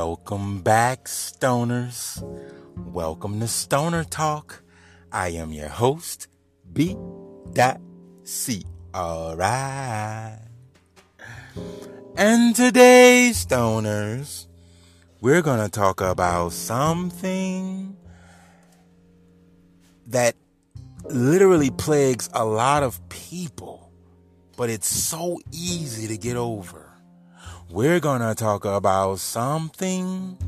Welcome back, stoners. Welcome to Stoner Talk. I am your host, B. C. Alright. And today, stoners, we're going to talk about something that literally plagues a lot of people, but it's so easy to get over we're going to talk about something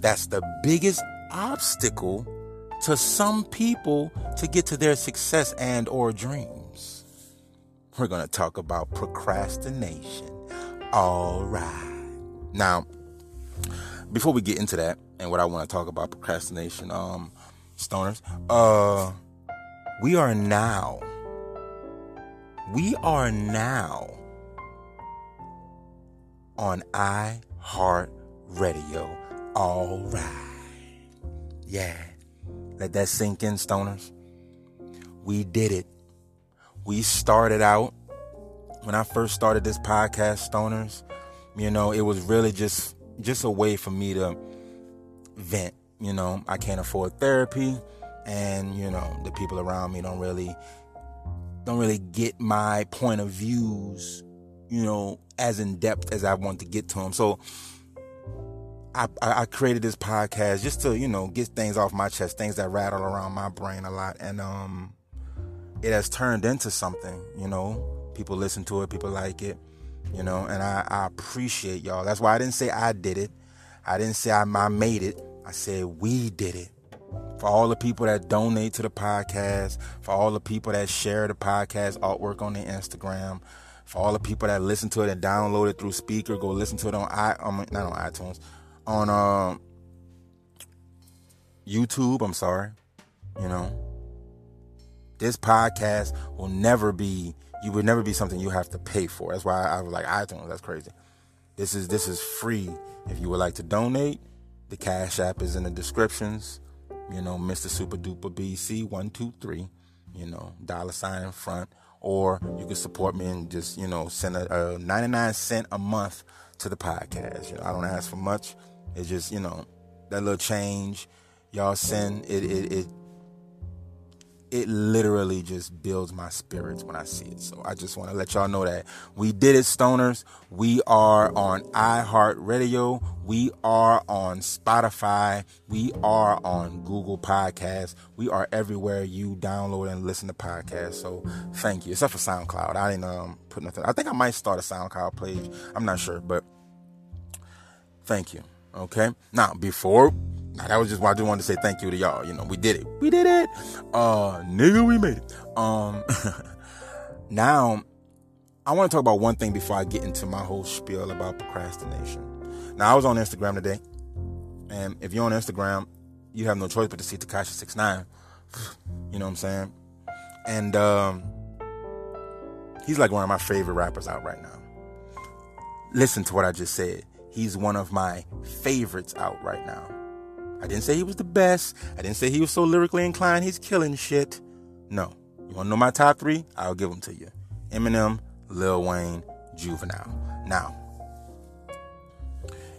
that's the biggest obstacle to some people to get to their success and or dreams. We're going to talk about procrastination. All right. Now, before we get into that and what I want to talk about procrastination, um stoners, uh we are now we are now on iHeart Radio. All right. Yeah. Let that sink in, stoners. We did it. We started out when I first started this podcast, stoners. You know, it was really just just a way for me to vent. You know, I can't afford therapy, and you know, the people around me don't really don't really get my point of views you know, as in depth as I want to get to them. So I, I created this podcast just to, you know, get things off my chest, things that rattle around my brain a lot. And um it has turned into something, you know. People listen to it, people like it, you know, and I, I appreciate y'all. That's why I didn't say I did it. I didn't say I, I made it. I said we did it. For all the people that donate to the podcast, for all the people that share the podcast artwork on their Instagram, for all the people that listen to it and download it through Spreaker, go listen to it on i um, not on iTunes, on um, YouTube. I'm sorry, you know, this podcast will never be. You would never be something you have to pay for. That's why I was like iTunes. That's crazy. This is this is free. If you would like to donate, the Cash App is in the descriptions. You know, Mr. Super Duper BC one two three. You know, dollar sign in front or you can support me and just you know send a, a 99 cent a month to the podcast. You know, i don't ask for much. It's just you know that little change y'all send it it, it it literally just builds my spirits when I see it. So I just want to let y'all know that we did it, stoners. We are on iHeartRadio. We are on Spotify. We are on Google Podcasts. We are everywhere you download and listen to podcasts. So thank you. Except for SoundCloud. I didn't um, put nothing. I think I might start a SoundCloud page. I'm not sure, but thank you. Okay. Now, before now that was just why I just wanted to say thank you to y'all. You know, we did it. We did it. Uh nigga, we made it. Um now I want to talk about one thing before I get into my whole spiel about procrastination. Now I was on Instagram today. And if you're on Instagram, you have no choice but to see Six Nine. You know what I'm saying? And um he's like one of my favorite rappers out right now. Listen to what I just said. He's one of my favorites out right now. I didn't say he was the best. I didn't say he was so lyrically inclined. He's killing shit. No. You want to know my top three? I'll give them to you Eminem, Lil Wayne, Juvenile. Now,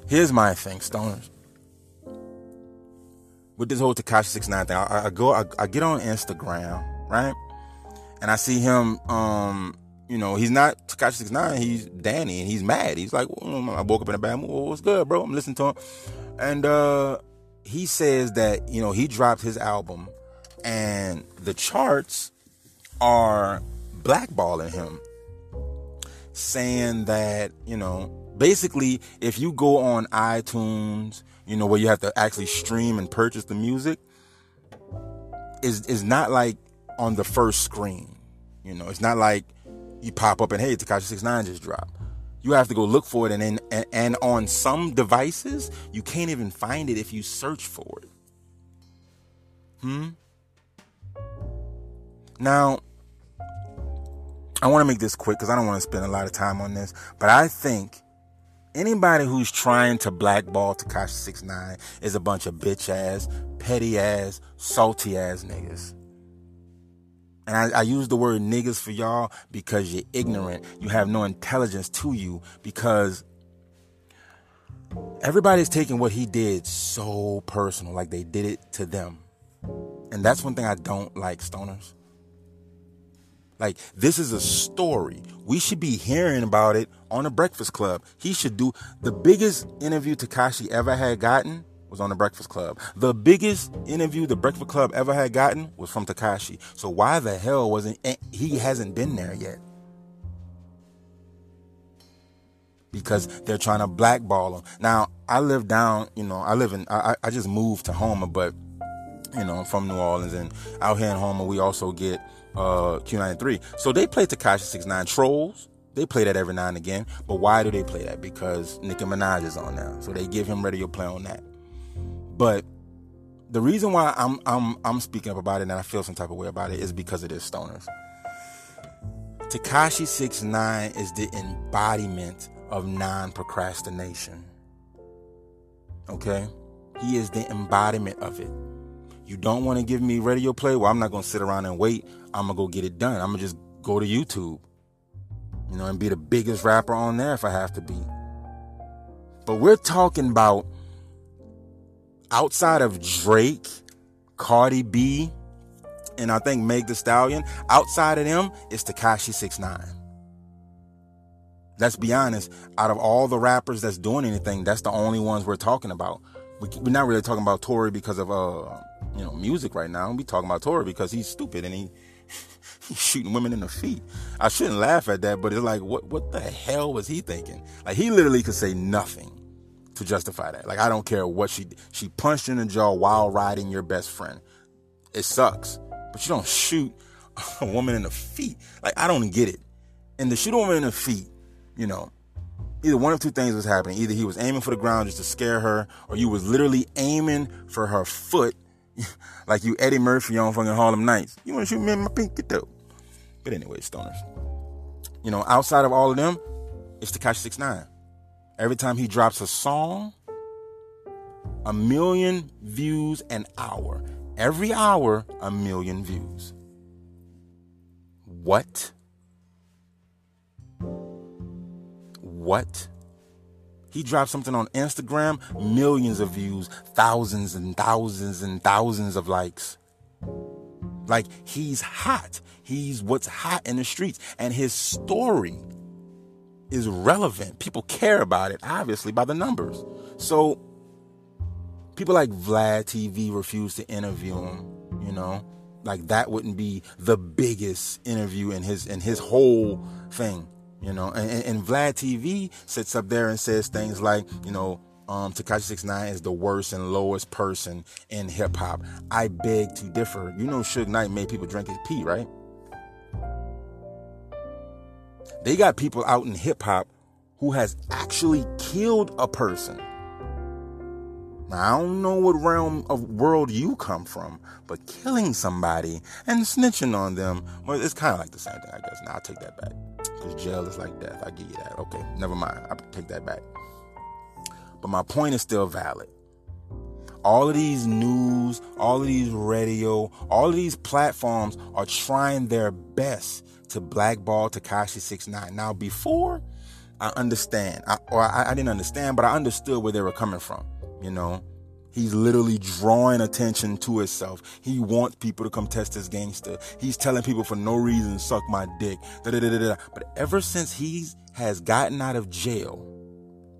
here's my thing, Stoners. With this whole Tekashi Six Nine thing, I, I go, I, I, get on Instagram, right, and I see him. Um, you know, he's not Tekashi Six Nine. He's Danny, and he's mad. He's like, well, I woke up in a bad mood. What's good, bro? I'm listening to him, and uh, he says that you know he dropped his album and the charts are blackballing him saying that you know basically if you go on itunes you know where you have to actually stream and purchase the music is is not like on the first screen you know? It's not like you pop up and hey Tekashi 69 just dropped you have to go look for it and and, and on some devices you can't even find it if you search for it. Hmm? Now i want to make this quick because i don't want to spend a lot of time on this but i think anybody who's trying to blackball Tekashi Six Nine is a bunch of bitch ass petty ass salty ass niggas and I, I, use the word niggas for y'all because you're ignorant. You have no intelligence to you because everybody's taking what he did so personal, like they did it to them. And that's one thing I don't like, stoners. Like, this is a story. We should be hearing about it on the Breakfast Club. He should do the biggest interview Tekashi ever had gotten was on the Breakfast Club. The biggest interview the Breakfast Club ever had gotten was from Tekashi. So why the hell wasn't eh, he hasn't been there yet? Because they're trying to blackball him. Now I live down, you know, I live in I, I just moved to Homer, but you know, I'm from New Orleans and out here in Homer we also get uh Q93. So they play Tekashi 69 Trolls. They play that every now and again. But why do they play that? Because Nicki Minaj is on now. So they give him radio play on that. But the reason why I'm I'm I'm speaking up about it and I feel some type of way about it is because of this stoners. Tekashi Six Nine is the embodiment of non-procrastination. Okay? He is the embodiment of it. You don't want to give me radio play? Well, I'm not gonna sit around and wait. I'm gonna go get it done. I'm gonna just go to YouTube. You know, and be the biggest rapper on there if I have to be. But we're talking about outside of Drake, Cardi B, and I think Meg the Stallion, outside of them, it's Tekashi Six Nine. Let's be honest. Out of all the rappers that's doing anything, that's the only ones we're talking about. We, are not really talking about Tory because of uh, you know, music right now. We're talking about Tory because he's stupid and he he's shooting women in the feet. I shouldn't laugh at that, but it's like, what what the hell was he thinking? Like he literally could say nothing to justify that. Like I don't care what she she punched in the jaw while riding your best friend. It sucks, but you don't shoot a woman in the feet. Like I don't get it. And to shoot a woman in the feet, you know, either one of two things was happening. Either he was aiming for the ground just to scare her, or you was literally aiming for her foot, like you Eddie Murphy on fucking Harlem Nights. You want to shoot me in my pinky toe? But anyway, stoners. You know, outside of all of them, it's Tekashi Six Nine. Every time he drops a song, a million views an hour. Every hour, a million views. What? What? He dropped something on Instagram, millions of views, thousands and thousands and thousands of likes. Like he's hot. He's what's hot in the streets. And his story is relevant. People care about it, obviously, by the numbers. So people like Vlad TV refuse to interview him, you know? Like that wouldn't be the biggest interview in his in his whole thing, you know. And, and, and Vlad TV sits up there and says things like, you know, um, Six Nine is the worst and lowest person in hip hop. I beg to differ. You know, Suge Knight made people drink his pee, right? They got people out in hip hop who has actually killed a person. Now, I don't know what realm of world you come from, but killing somebody and snitching on them, well, it's kind of like the same thing, I guess. Now, I'll take that back. Because jail is like death. I give you that. Okay, never mind. I take that back. But my point is still valid. All of these news, all of these radio, all of these platforms are trying their best to blackball Tekashi Six Nine. Now, before I understand, I, or I, I didn't understand, but I understood where they were coming from. You know, He's literally drawing attention to himself. He wants people to come test his gangster. He's telling people for no reason, suck my dick. Da, da, da, but ever since he has gotten out of jail,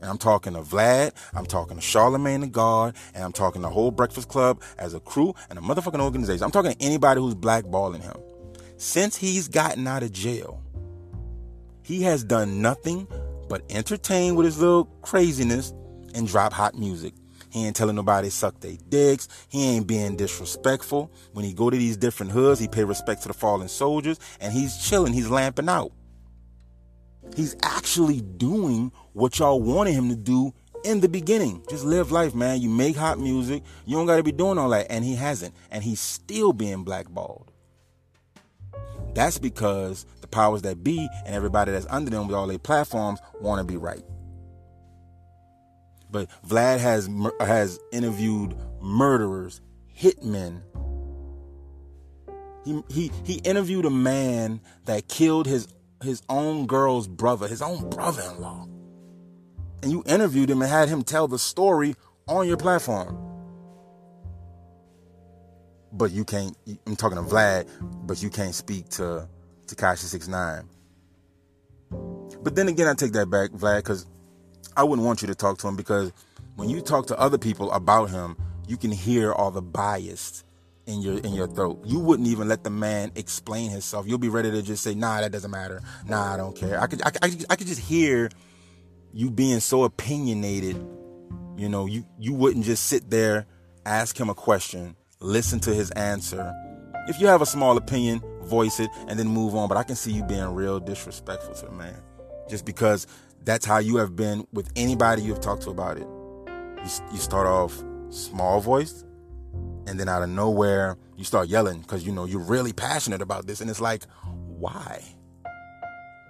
and I'm talking to Vlad, I'm talking to Charlemagne the God, and I'm talking the whole Breakfast Club as a crew and a motherfucking organization. I'm talking to anybody who's blackballing him since he's gotten out of jail, he has done nothing but entertain with his little craziness and drop hot music. He ain't telling nobody suck their dicks. He ain't being disrespectful. When he go to these different hoods, he pay respect to the fallen soldiers and he's chilling. He's lamping out. He's actually doing what y'all wanted him to do in the beginning. Just live life, man. You make hot music. You don't got to be doing all that. And he hasn't. And he's still being blackballed. That's because the powers that be and everybody that's under them with all their platforms want to be right. But Vlad has has interviewed murderers, hitmen. He he he interviewed a man that killed his his own girl's brother, his own brother-in-law. and you interviewed him and had him tell the story on your platform. But you can't. I'm talking to Vlad, but you can't speak to Tekashi Six Nine. But then again, I take that back, Vlad, because I wouldn't want you to talk to him because when you talk to other people about him, you can hear all the bias in your in your throat. You wouldn't even let the man explain himself. You'll be ready to just say, "Nah, that doesn't matter. Nah, I don't care." I could I, I, I could just hear you being so opinionated. You know, you you wouldn't just sit there, ask him a question, listen to his answer. If you have a small opinion, voice it and then move on. But I can see you being real disrespectful to the man, just because that's how you have been with anybody you've talked to about it. You, you start off small voiced, and then out of nowhere you start yelling because you know you're really passionate about this, and it's like, why?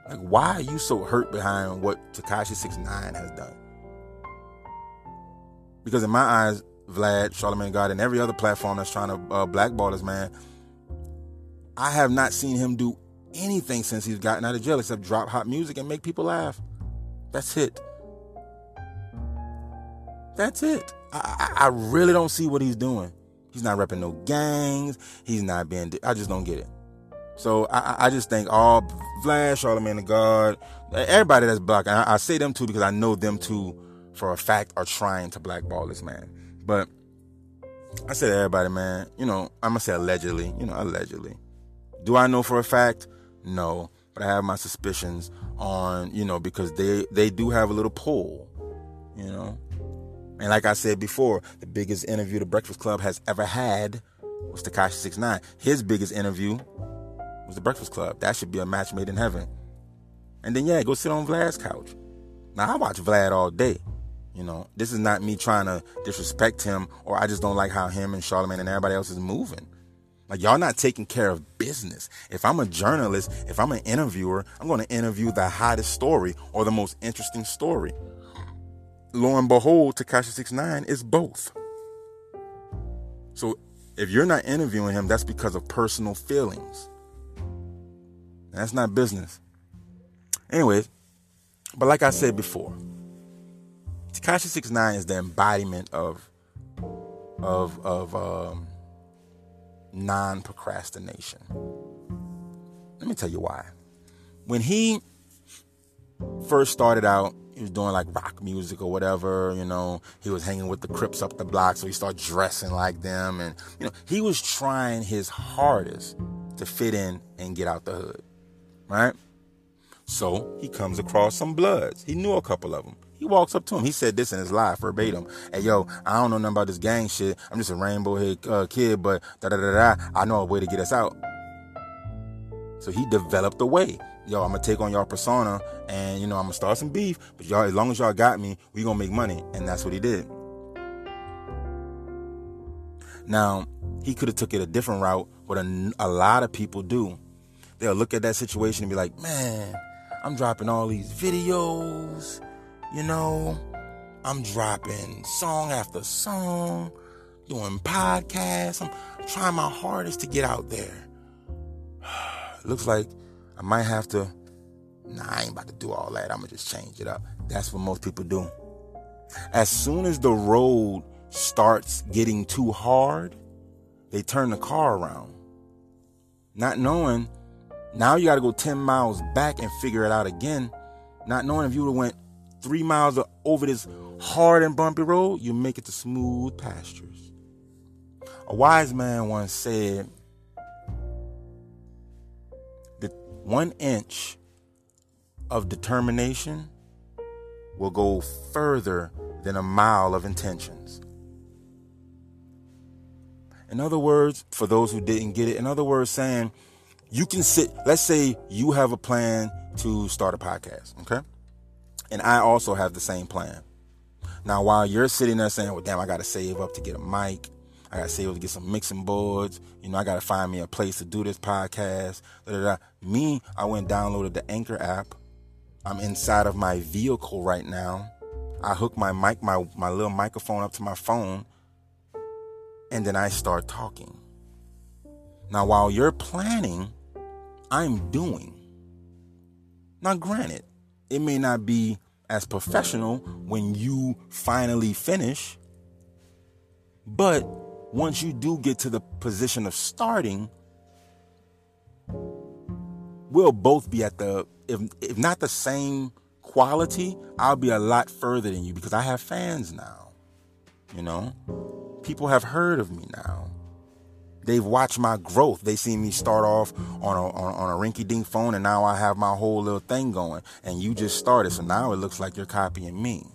Like, why are you so hurt behind what tekashi Six Nine has done? Because in my eyes, Vlad, Charlemagne God, and every other platform that's trying to uh, blackball this man, I have not seen him do anything since he's gotten out of jail except drop hot music and make people laugh. That's it. That's it. I, I, I really don't see what he's doing. He's not repping no gangs. He's not being. I just don't get it. So I, I just think all Vlad, Charlemagne the God, everybody that's black, I, I say them too because I know them too for a fact are trying to blackball this man. But I said everybody, man. You know, I'm gonna say allegedly. You know, allegedly. Do I know for a fact? No, but I have my suspicions on you know because they they do have a little pull. You know, and like I said before, the biggest interview the Breakfast Club has ever had was Tekashi Six Nine. His biggest interview was the Breakfast Club. That should be a match made in heaven. And then yeah, go sit on Vlad's couch. Now I watch Vlad all day. You know, this is not me trying to disrespect him or I just don't like how him and Charlemagne and everybody else is moving. Like y'all not taking care of business. If I'm a journalist, if I'm an interviewer, I'm going to interview the hottest story or the most interesting story lo and behold, Tekashi Six Nine is both. So if you're not interviewing him, that's because of personal feelings. That's not business. Anyways, but like I said before, Tekashi Six Nine is the embodiment of of of um, non procrastination. Let me tell you why. When he first started out he was doing like rock music or whatever, you know. He was hanging with the Crips up the block, so he started dressing like them. And, you know, he was trying his hardest to fit in and get out the hood, right? So he comes across some Bloods. He knew a couple of them. He walks up to him. He said this in his live verbatim. Hey, yo, I don't know nothing about this gang shit. I'm just a rainbow head uh, kid, but da da da da. I know a way to get us out. So he developed a way yo, I'm gonna take on y'all persona and you know I'm gonna start some beef, but y'all as long as y'all got me, we gonna make money. And that's what he did. Now, he could have took it a different route, what a, a lot of people do. They'll look at that situation and be like, man, I'm dropping all these videos, you know, I'm dropping song after song, doing podcasts, I'm trying my hardest to get out there. Looks like I might have to, nah, I ain't about to do all that. I'm gonna just change it up. That's what most people do. As soon as the road starts getting too hard, they turn the car around. Not knowing, now you gotta go 10 miles back and figure it out again. Not knowing if you would have went three miles over this hard and bumpy road, you make it to smooth pastures. A wise man once said, one inch of determination will go further than a mile of intentions. In other words, for those who didn't get it, in other words, saying you can sit, let's say you have a plan to start a podcast, okay? And I also have the same plan. Now, while you're sitting there saying, well, damn, I got to save up to get a mic, I gotta save to get some mixing boards. You know, I gotta find me a place to do this podcast. Da, da, da. Me, I went downloaded the Anchor app. I'm inside of my vehicle right now. I hook my mic, my, my little microphone up to my phone, and then I start talking. Now, while you're planning, I'm doing. Now, granted, it may not be as professional when you finally finish. But once you do get to the position of starting, we'll both be at the if if not the same quality, I'll be a lot further than you because I have fans now. You know? People have heard of me now. They've watched my growth. They see me start off on a on, on a rinky dink phone, and now I have my whole little thing going. And you just started, so now it looks like you're copying me.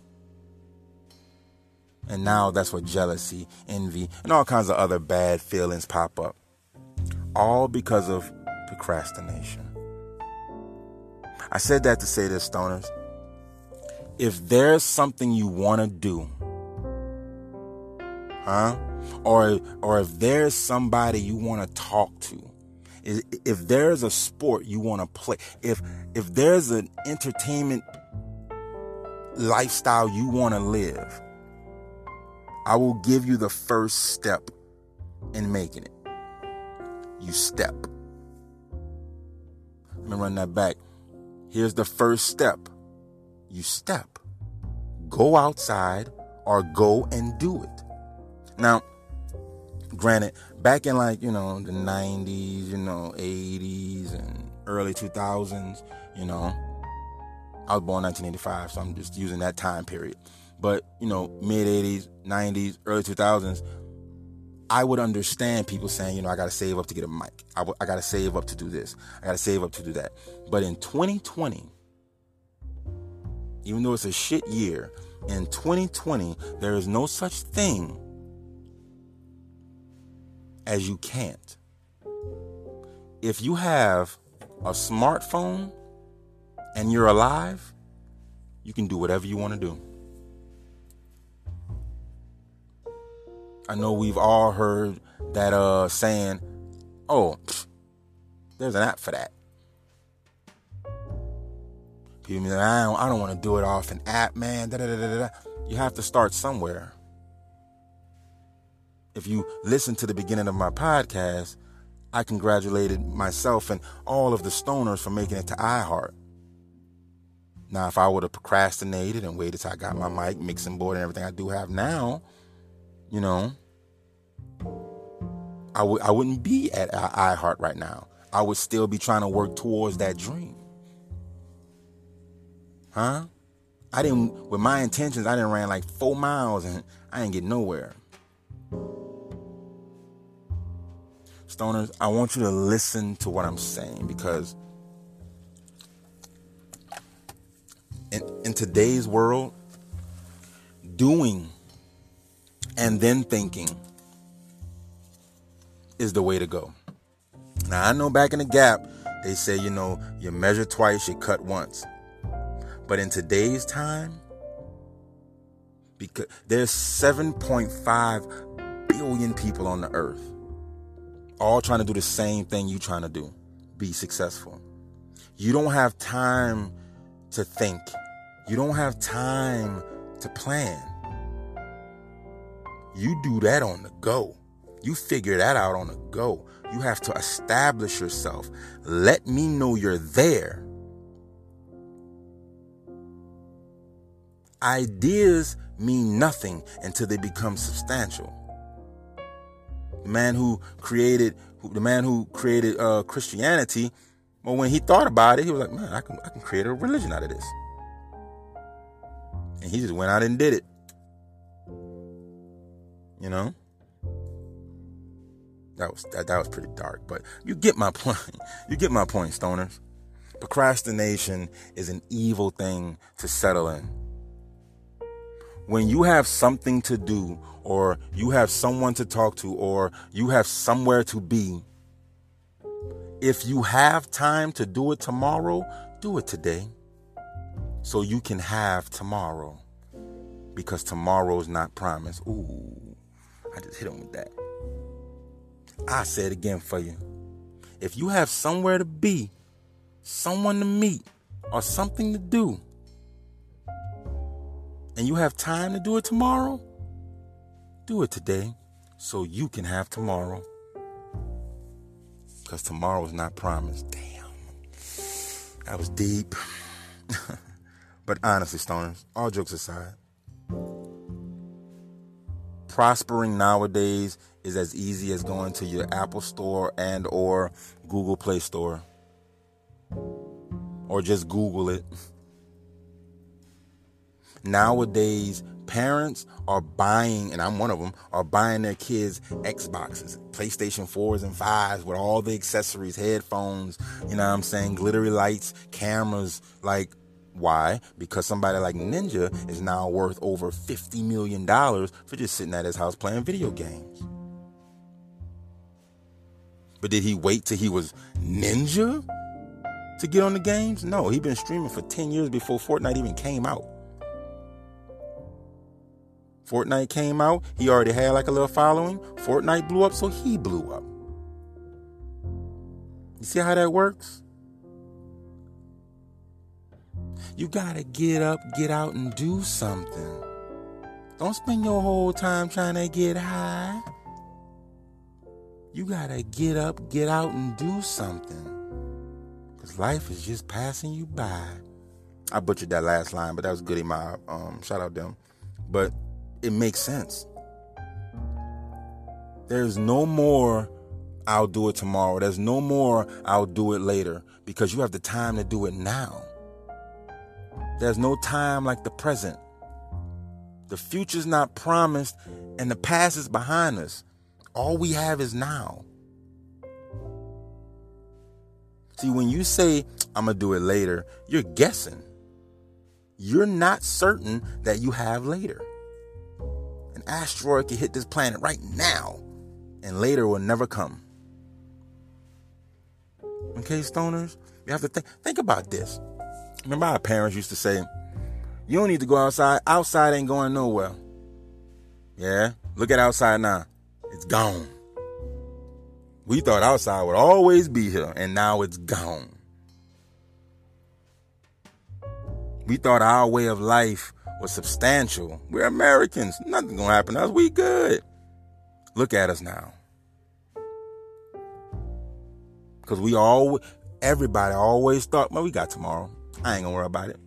And now that's where jealousy, envy, and all kinds of other bad feelings pop up. All because of procrastination. I said that to say this, stoners. If there's something you want to do, huh? or or if there's somebody you want to talk to if there's a sport you want to play if if there's an entertainment lifestyle you want to live i will give you the first step in making it. You step. Let me run that back. Here's the first step. You step. Go outside or go and do it. Now granted, back in like, you know, the 90s, you know, 80s and early 2000s, you know, I was born 1985, so I'm just using that time period. But, you know, mid 80s, 90s, early 2000s, I would understand people saying, you know, I got to save up to get a mic. I, w- I got to save up to do this. I got to save up to do that. But in 2020, even though it's a shit year, in 2020, there is no such thing as you can't. If you have a smartphone and you're alive, you can do whatever you want to do. I know we've all heard that uh saying, "Oh, there's an app for that." "I don't, I don't want to do it off an app, man." Da, da, da, you have to start somewhere if you listen to the beginning of my podcast, I congratulated myself and all of the stoners for making it to iHeart. Now, if I would have procrastinated and waited till I got my mic, mixing board, and everything I do have now, you know, I w- I wouldn't be at iHeart right now. I would still be trying to work towards that dream. Huh? I didn't, with my intentions, I didn't ran like four miles and I didn't get nowhere. Stoners, I want you to listen to what I'm saying because in, in today's world, doing and then thinking is the way to go. Now, I know back in the gap, they say, you know, you measure twice, you cut once. But in today's time, because there's 7.5 billion people on the earth all trying to do the same thing you're trying to do be successful you don't have time to think you don't have time to plan you do that on the go. You figure that out on the go. You have to establish yourself. Let me know you're there. Ideas mean nothing until they become substantial. The man who created the man who created uh, Christianity. Well, when he thought about it, he was like, "Man, I can I can create a religion out of this," and he just went out and did it. You know, that was that, that was pretty dark, but you get my point. You get my point, stoners. Procrastination is an evil thing to settle in. When you have something to do or you have someone to talk to, or you have somewhere to be, if you have time to do it tomorrow, do it today so you can have tomorrow because tomorrow's not promised. Ooh, I just hit him with that. I say it again for you. If you have somewhere to be, someone to meet, or something to do, and you have time to do it tomorrow, do it today so you can have tomorrow. Because tomorrow is not promised. Damn. That was deep. But honestly, stoners, all jokes aside, prospering nowadays is as easy as going to your Apple store and or Google Play Store or just Google it. Nowadays, parents are buying, and I'm one of them, are buying their kids Xboxes, PlayStation 4s and 5s with all the accessories, headphones, you know what I'm saying, glittery lights, cameras. Like, why? Because somebody like Ninja is now worth over $50 million for just sitting at his house playing video games. But did he wait till he was Ninja to get on the games? No, he'd been streaming for 10 years before Fortnite even came out. Fortnite came out, he already had like a little following. Fortnite blew up, so he blew up. You see how that works? You gotta get up, get out, and do something. Don't spend your whole time trying to get high. You gotta get up, get out, and do something. Because life is just passing you by. I butchered that last line, but that was Goodie Mob. Um, shout out them. But it makes sense. There's no more I'll do it tomorrow. There's no more I'll do it later because you have the time to do it now. There's no time like the present. The future's not promised and the past is behind us. All we have is now. See, when you say, I'm going to do it later, you're guessing. You're not certain that you have later. An asteroid could hit this planet right now, and later will never come. Okay, stoners? You have to think think about this. Remember our parents used to say, you don't need to go outside. Outside ain't going nowhere. Yeah? Look at outside now. It's gone. We thought outside would always be here, and now it's gone. We thought our way of life was substantial. We're Americans. Nothing gonna happen to us. We good. Look at us now. Cause we all, everybody always thought, well, we got tomorrow. I ain't gonna worry about it.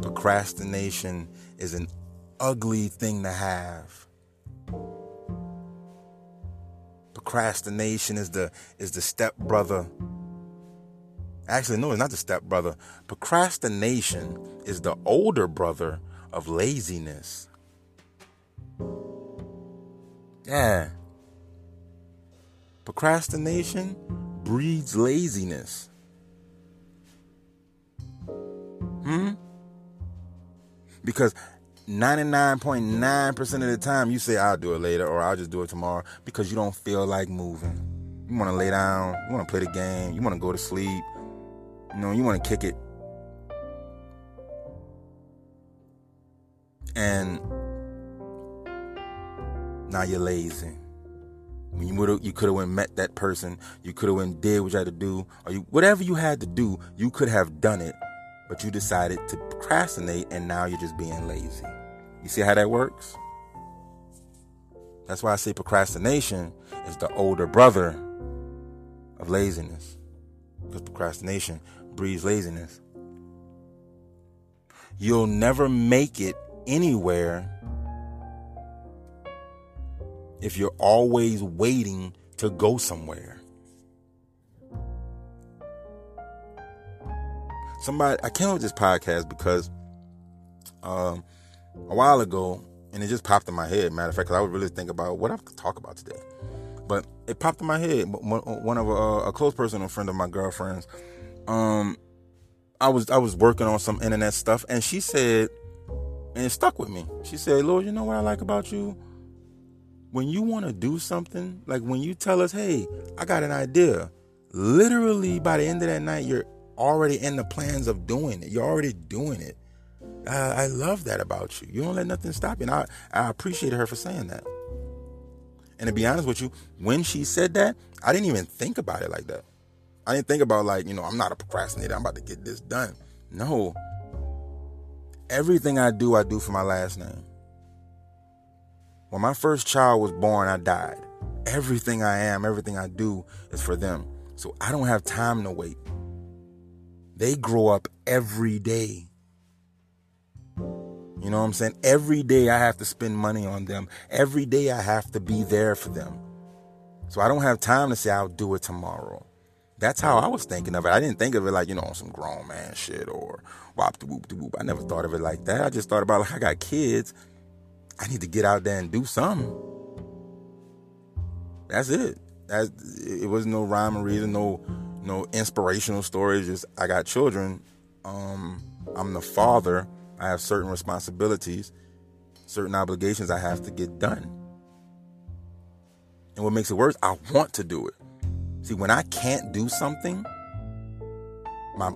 Procrastination is an ugly thing to have. Procrastination is the is the stepbrother Actually, no, it's not the stepbrother. Procrastination is the older brother of laziness. Yeah. Procrastination breeds laziness. Hmm? Because 99.9% of the time you say, I'll do it later or I'll just do it tomorrow because you don't feel like moving. You want to lay down, you want to play the game, you want to go to sleep, you know, you want to kick it. And now you're lazy. You would you could have went met that person, you could have went did what you had to do, or you whatever you had to do, you could have done it, but you decided to procrastinate, and now you're just being lazy. You see how that works? That's why I say procrastination is the older brother of laziness. Because procrastination breeds laziness. You'll never make it anywhere if you're always waiting to go somewhere. Somebody, I came up with this podcast because um, a while ago, and it just popped in my head. Matter of fact, because I was really think about what I could talk about today. But it popped in my head. One of a, a close person, a friend of my girlfriend's, um, I was I was working on some internet stuff, and she said, and it stuck with me. She said, "Lord, you know what I like about you? When you want to do something, like when you tell us, hey, I got an idea, literally by the end of that night, you're already in the plans of doing it. You're already doing it. I, I love that about you. You don't let nothing stop you. And I, I appreciate her for saying that. And to be honest with you, when she said that, I didn't even think about it like that. I didn't think about like, you know, I'm not a procrastinator. I'm about to get this done. No. Everything I do, I do for my last name. When my first child was born, I died. Everything I am, everything I do is for them. So I don't have time to wait. They grow up every day. You know what I'm saying? Every day I have to spend money on them. Every day I have to be there for them. So I don't have time to say I'll do it tomorrow. That's how I was thinking of it. I didn't think of it like, you know, some grown man shit or wop de whoop de whoop. I never thought of it like that. I just thought about like I got kids. I need to get out there and do something. That's it. That's it was no rhyme or reason, no no inspirational stories. Just I got children. Um, I'm the father. I have certain responsibilities, certain obligations I have to get done. And what makes it worse, I want to do it. See, when I can't do something, my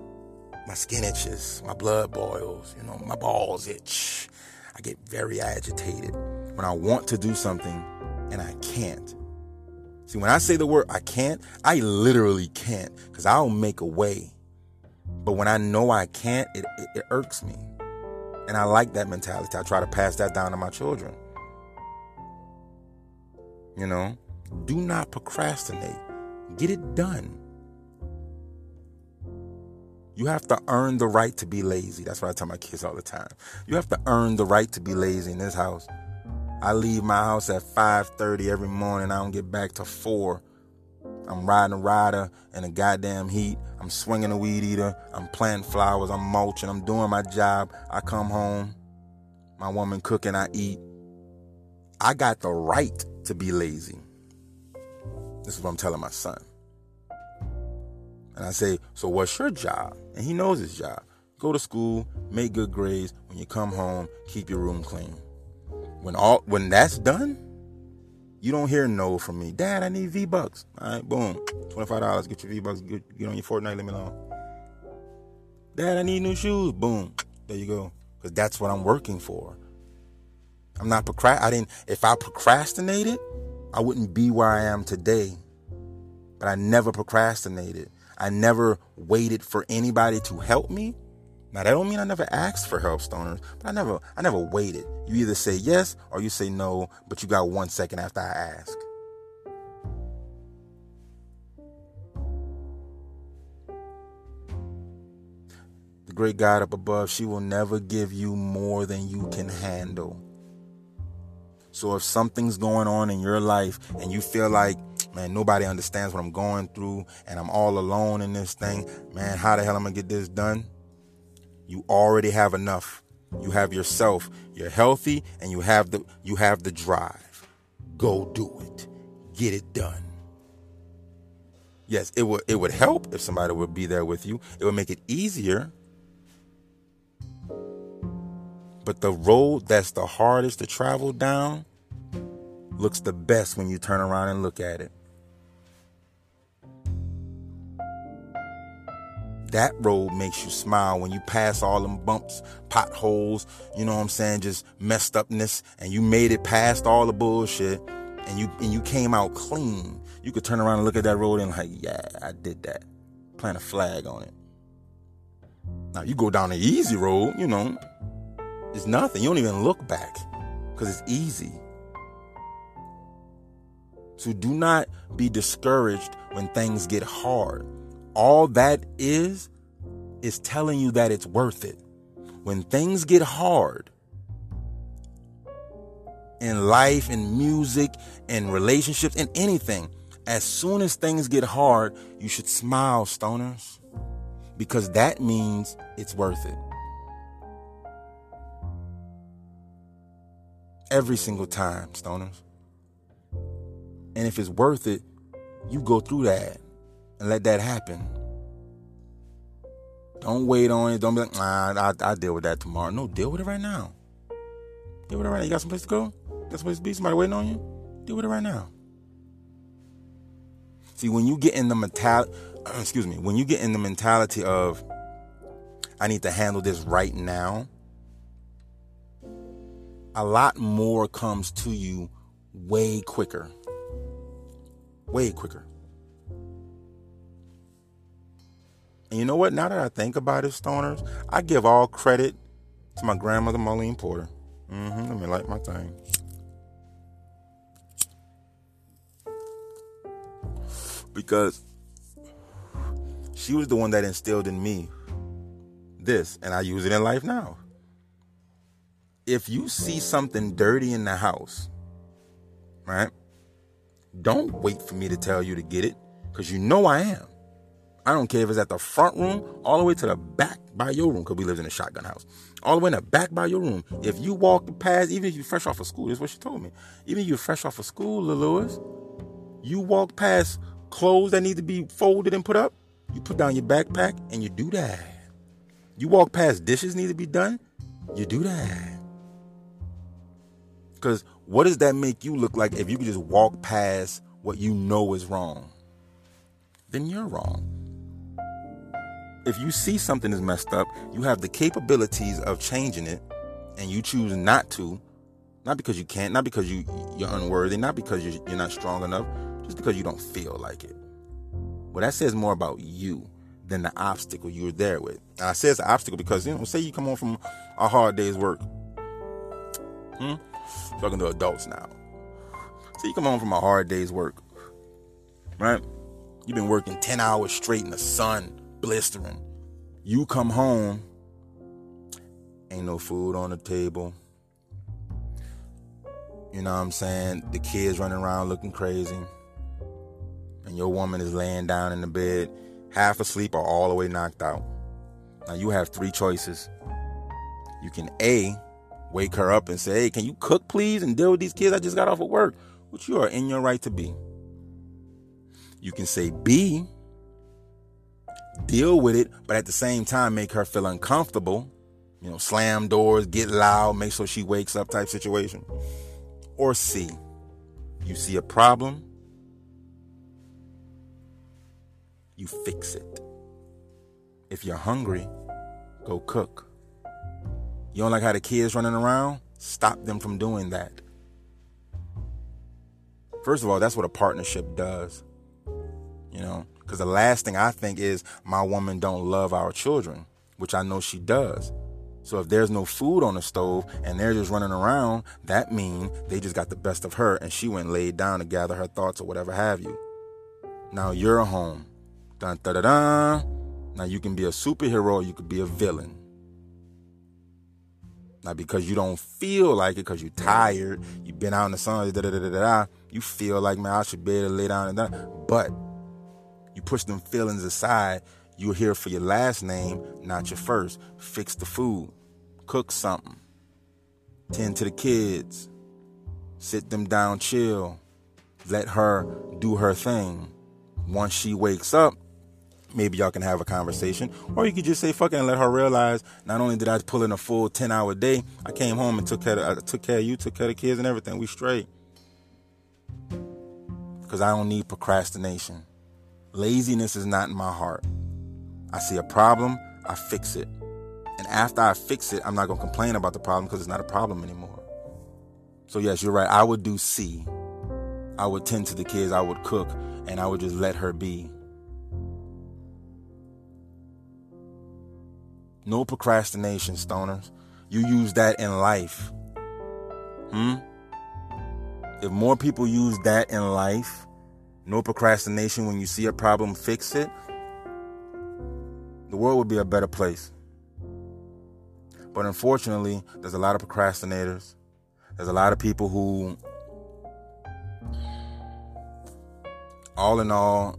my skin itches, my blood boils, you know, my balls itch. I get very agitated when I want to do something and I can't. See, when I say the word I can't, I literally can't because I'll make a way. But when I know I can't, it, it, it irks me. And I like that mentality. I try to pass that down to my children. You know, do not procrastinate. Get it done. You have to earn the right to be lazy. That's what I tell my kids all the time. You have to earn the right to be lazy in this house. I leave my house at 5:30 every morning. I don't get back to 4. I'm riding a rider in a goddamn heat. I'm swinging a weed eater. I'm planting flowers. I'm mulching. I'm doing my job. I come home. My woman cooking. I eat. I got the right to be lazy. This is what I'm telling my son. And I say, So what's your job? And he knows his job. Go to school, make good grades. When you come home, keep your room clean. When all when that's done, you don't hear no from me. Dad, I need V bucks. All right, boom. $25. Get your V bucks. Get, get on your Fortnite, Let me alone. Dad, I need new shoes. Boom. There you go. Because that's what I'm working for. I'm not procrast. I didn't. If I procrastinated, I wouldn't be where I am today. But I never procrastinated. I never waited for anybody to help me. Now that don't mean I never asked for help, stoners, but I never I never waited. You either say yes or you say no, but you got one second after I ask. The great God up above, she will never give you more than you can handle. So if something's going on in your life and you feel like, man, nobody understands what I'm going through and I'm all alone in this thing, man, how the hell am I gonna get this done? You already have enough. You have yourself. You're healthy and you have the you have the drive. Go do it. Get it done. Yes, it would it would help if somebody would be there with you. It would make it easier. But the road that's the hardest to travel down looks the best when you turn around and look at it. That road makes you smile when you pass all them bumps, potholes, you know what I'm saying, just messed upness, and you made it past all the bullshit, and you and you came out clean. You could turn around and look at that road and like, yeah, I did that. Plant a flag on it. Now you go down the easy road, you know, it's nothing. You don't even look back because it's easy. So do not be discouraged when things get hard. All that is, is telling you that it's worth it. When things get hard in life, in music, in relationships, in anything, as soon as things get hard, you should smile, stoners, because that means it's worth it. Every single time, stoners. And if it's worth it, you go through that and let that happen. Don't wait on it. Don't be like, nah, I'll, I'll deal with that tomorrow. No, deal with it right now. Deal with it right now. You got someplace to go? Got someplace to be? Somebody waiting on you? Deal with it right now. See, when you get in the mentality, uh, excuse me, when you get in the mentality of, I need to handle this right now, a lot more comes to you way quicker. Way quicker. And you know what? Now that I think about it, stoners, I give all credit to my grandmother, Marlene Porter. Mm-hmm. Let me light my thing. Because she was the one that instilled in me this, and I use it in life now. If you see something dirty in the house, right? Don't wait for me to tell you to get it, because you know I am. I don't care if it's at the front room, all the way to the back by your room, because we lived in a shotgun house. All the way in the back by your room. If you walk past, even if you're fresh off of school, that's what she told me. Even if you're fresh off of school, Lewis, you walk past clothes that need to be folded and put up, you put down your backpack and you do that. You walk past dishes need to be done, you do that. Because what does that make you look like if you could just walk past what you know is wrong? Then you're wrong if you see something is messed up, you have the capabilities of changing it, and you choose not to, not because you can't, not because you you're unworthy, not because you're, you're not strong enough, just because you don't feel like it. Well, that says more about you than the obstacle you're there with. And I say it's an obstacle because you know, say you come home from a hard day's work. Hmm? Talking to adults now. Say you come home from a hard day's work, right? You've been working 10 hours straight in the sun blistering. You come home, ain't no food on the table. You know what I'm saying? The kids running around looking crazy. And your woman is laying down in the bed, half asleep or all the way knocked out. Now you have three choices. You can A, wake her up and say, Hey, can you cook please and deal with these kids I just got off of work? Which you are in your right to be. You can say B, deal with it, but at the same time make her feel uncomfortable. You know, slam doors, get loud, make sure she wakes up type situation. Or C, you see a problem, you fix it. If you're hungry, go cook. You don't like how the kids running around? Stop them from doing that. First of all, that's what a partnership does. You know, because the last thing I think is my woman don't love our children, which I know she does. So if there's no food on the stove and they're just running around, that means they just got the best of her and she went laid down to gather her thoughts or whatever have you. Now you're home. Dun da da da. Now you can be a superhero you could be a villain. Now because you don't feel like it because you're tired, you've been out in the sun, da da da da da. You feel like man, I should be able to lay down and that. But you push them feelings aside. You're here for your last name, not your first. Fix the food, cook something, tend to the kids, sit them down, chill, let her do her thing. Once she wakes up, maybe y'all can have a conversation. Or you could just say fuck it and let her realize not only did I pull in a full 10 hour day, I came home and took care of, I took care of you, took care of the kids and everything. We straight. Because I don't need procrastination. Laziness is not in my heart. I see a problem, I fix it. And after I fix it, I'm not going to complain about the problem because it's not a problem anymore. So, yes, you're right. I would do C. I would tend to the kids, I would cook, and I would just let her be. No procrastination, stoners. You use that in life. Hmm? If more people use that in life, no procrastination when you see a problem, fix it, the world would be a better place. But unfortunately, there's a lot of procrastinators. There's a lot of people who, all in all,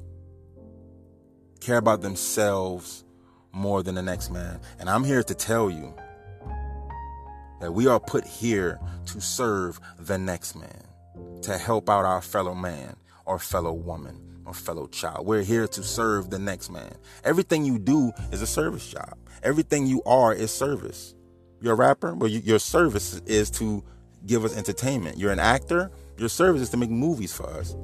care about themselves more than the next man. And I'm here to tell you that we are put here to serve the next man, to help out our fellow man, or fellow woman or fellow child. We're here to serve the next man. Everything you do is a service job. Everything you are is service. You're a rapper, but you, your service is to give us entertainment. You're an actor, your service is to make movies for us.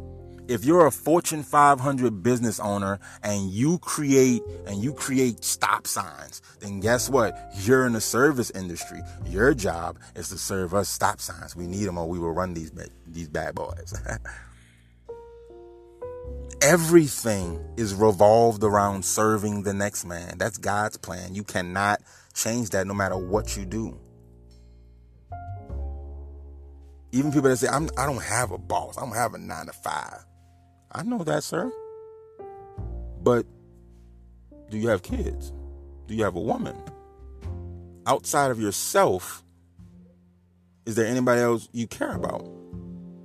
If you're a Fortune 500 business owner and you create and you create stop signs, then guess what? You're in the service industry. Your job is to serve us stop signs. We need them or we will run these these bad boys. everything is revolved around serving the next man. That's God's plan. You cannot change that no matter what you do. Even people that say, I'm, I don't have a boss, I don't have a nine to five. I know that, sir. But do you have kids? Do you have a woman? outside of yourself, is there anybody else you care about?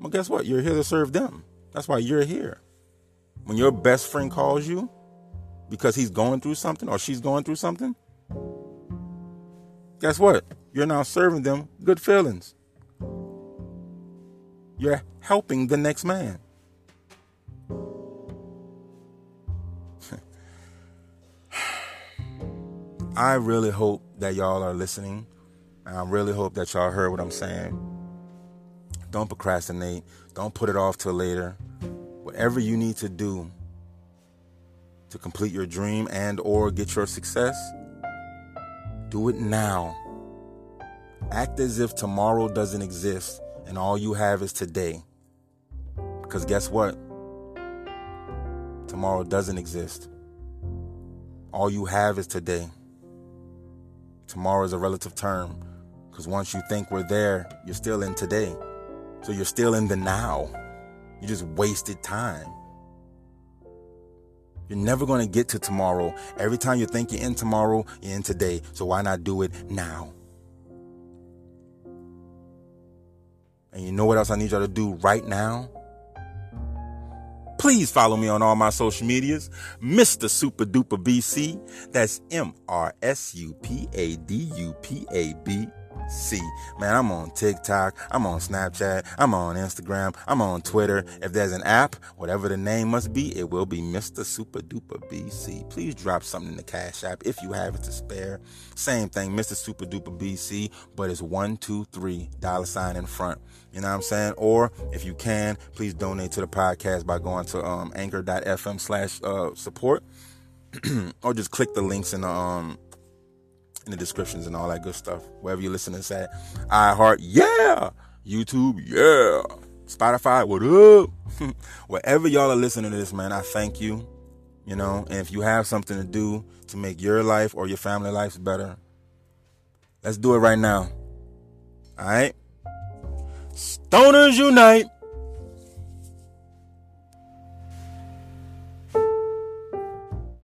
Well, guess what? You're here to serve them. That's why you're here. When your best friend calls you because he's going through something or she's going through something, guess what? You're now serving them good feelings. You're helping the next man. I really hope that y'all are listening. I really hope that y'all heard what I'm saying. Don't procrastinate. Don't put it off till later. Whatever you need to do to complete your dream and or get your success, do it now. Act as if tomorrow doesn't exist and all you have is today. Because guess what? Tomorrow doesn't exist. All you have is today. Tomorrow is a relative term because once you think we're there, you're still in today. So you're still in the now. You just wasted time. You're never going to get to tomorrow. Every time you think you're in tomorrow, you're in today. So why not do it now? And you know what else I need y'all to do right now? Please follow me on all my social medias, Mr. Super Duper BC. That's M R S U P A D U P A B see. Man, I'm on TikTok, I'm on Snapchat, I'm on Instagram, I'm on Twitter. If there's an app, whatever the name must be, it will be Mr. Super Duper BC. Please drop something in the Cash App if you have it to spare. Same thing, Mr. Super Duper BC, but it's one, two, three dollar sign in front. You know what I'm saying? Or if you can, please donate to the podcast by going to um, anchor.fm slash uh, support. or just click the links in the um in the descriptions and all that good stuff. Wherever you listen to at. iHeart, yeah. YouTube, yeah. Spotify, what up? Wherever y'all are listening to this, man, I thank you. You know, and if you have something to do to make your life or your family life better, let's do it right now. All right? Stoners unite.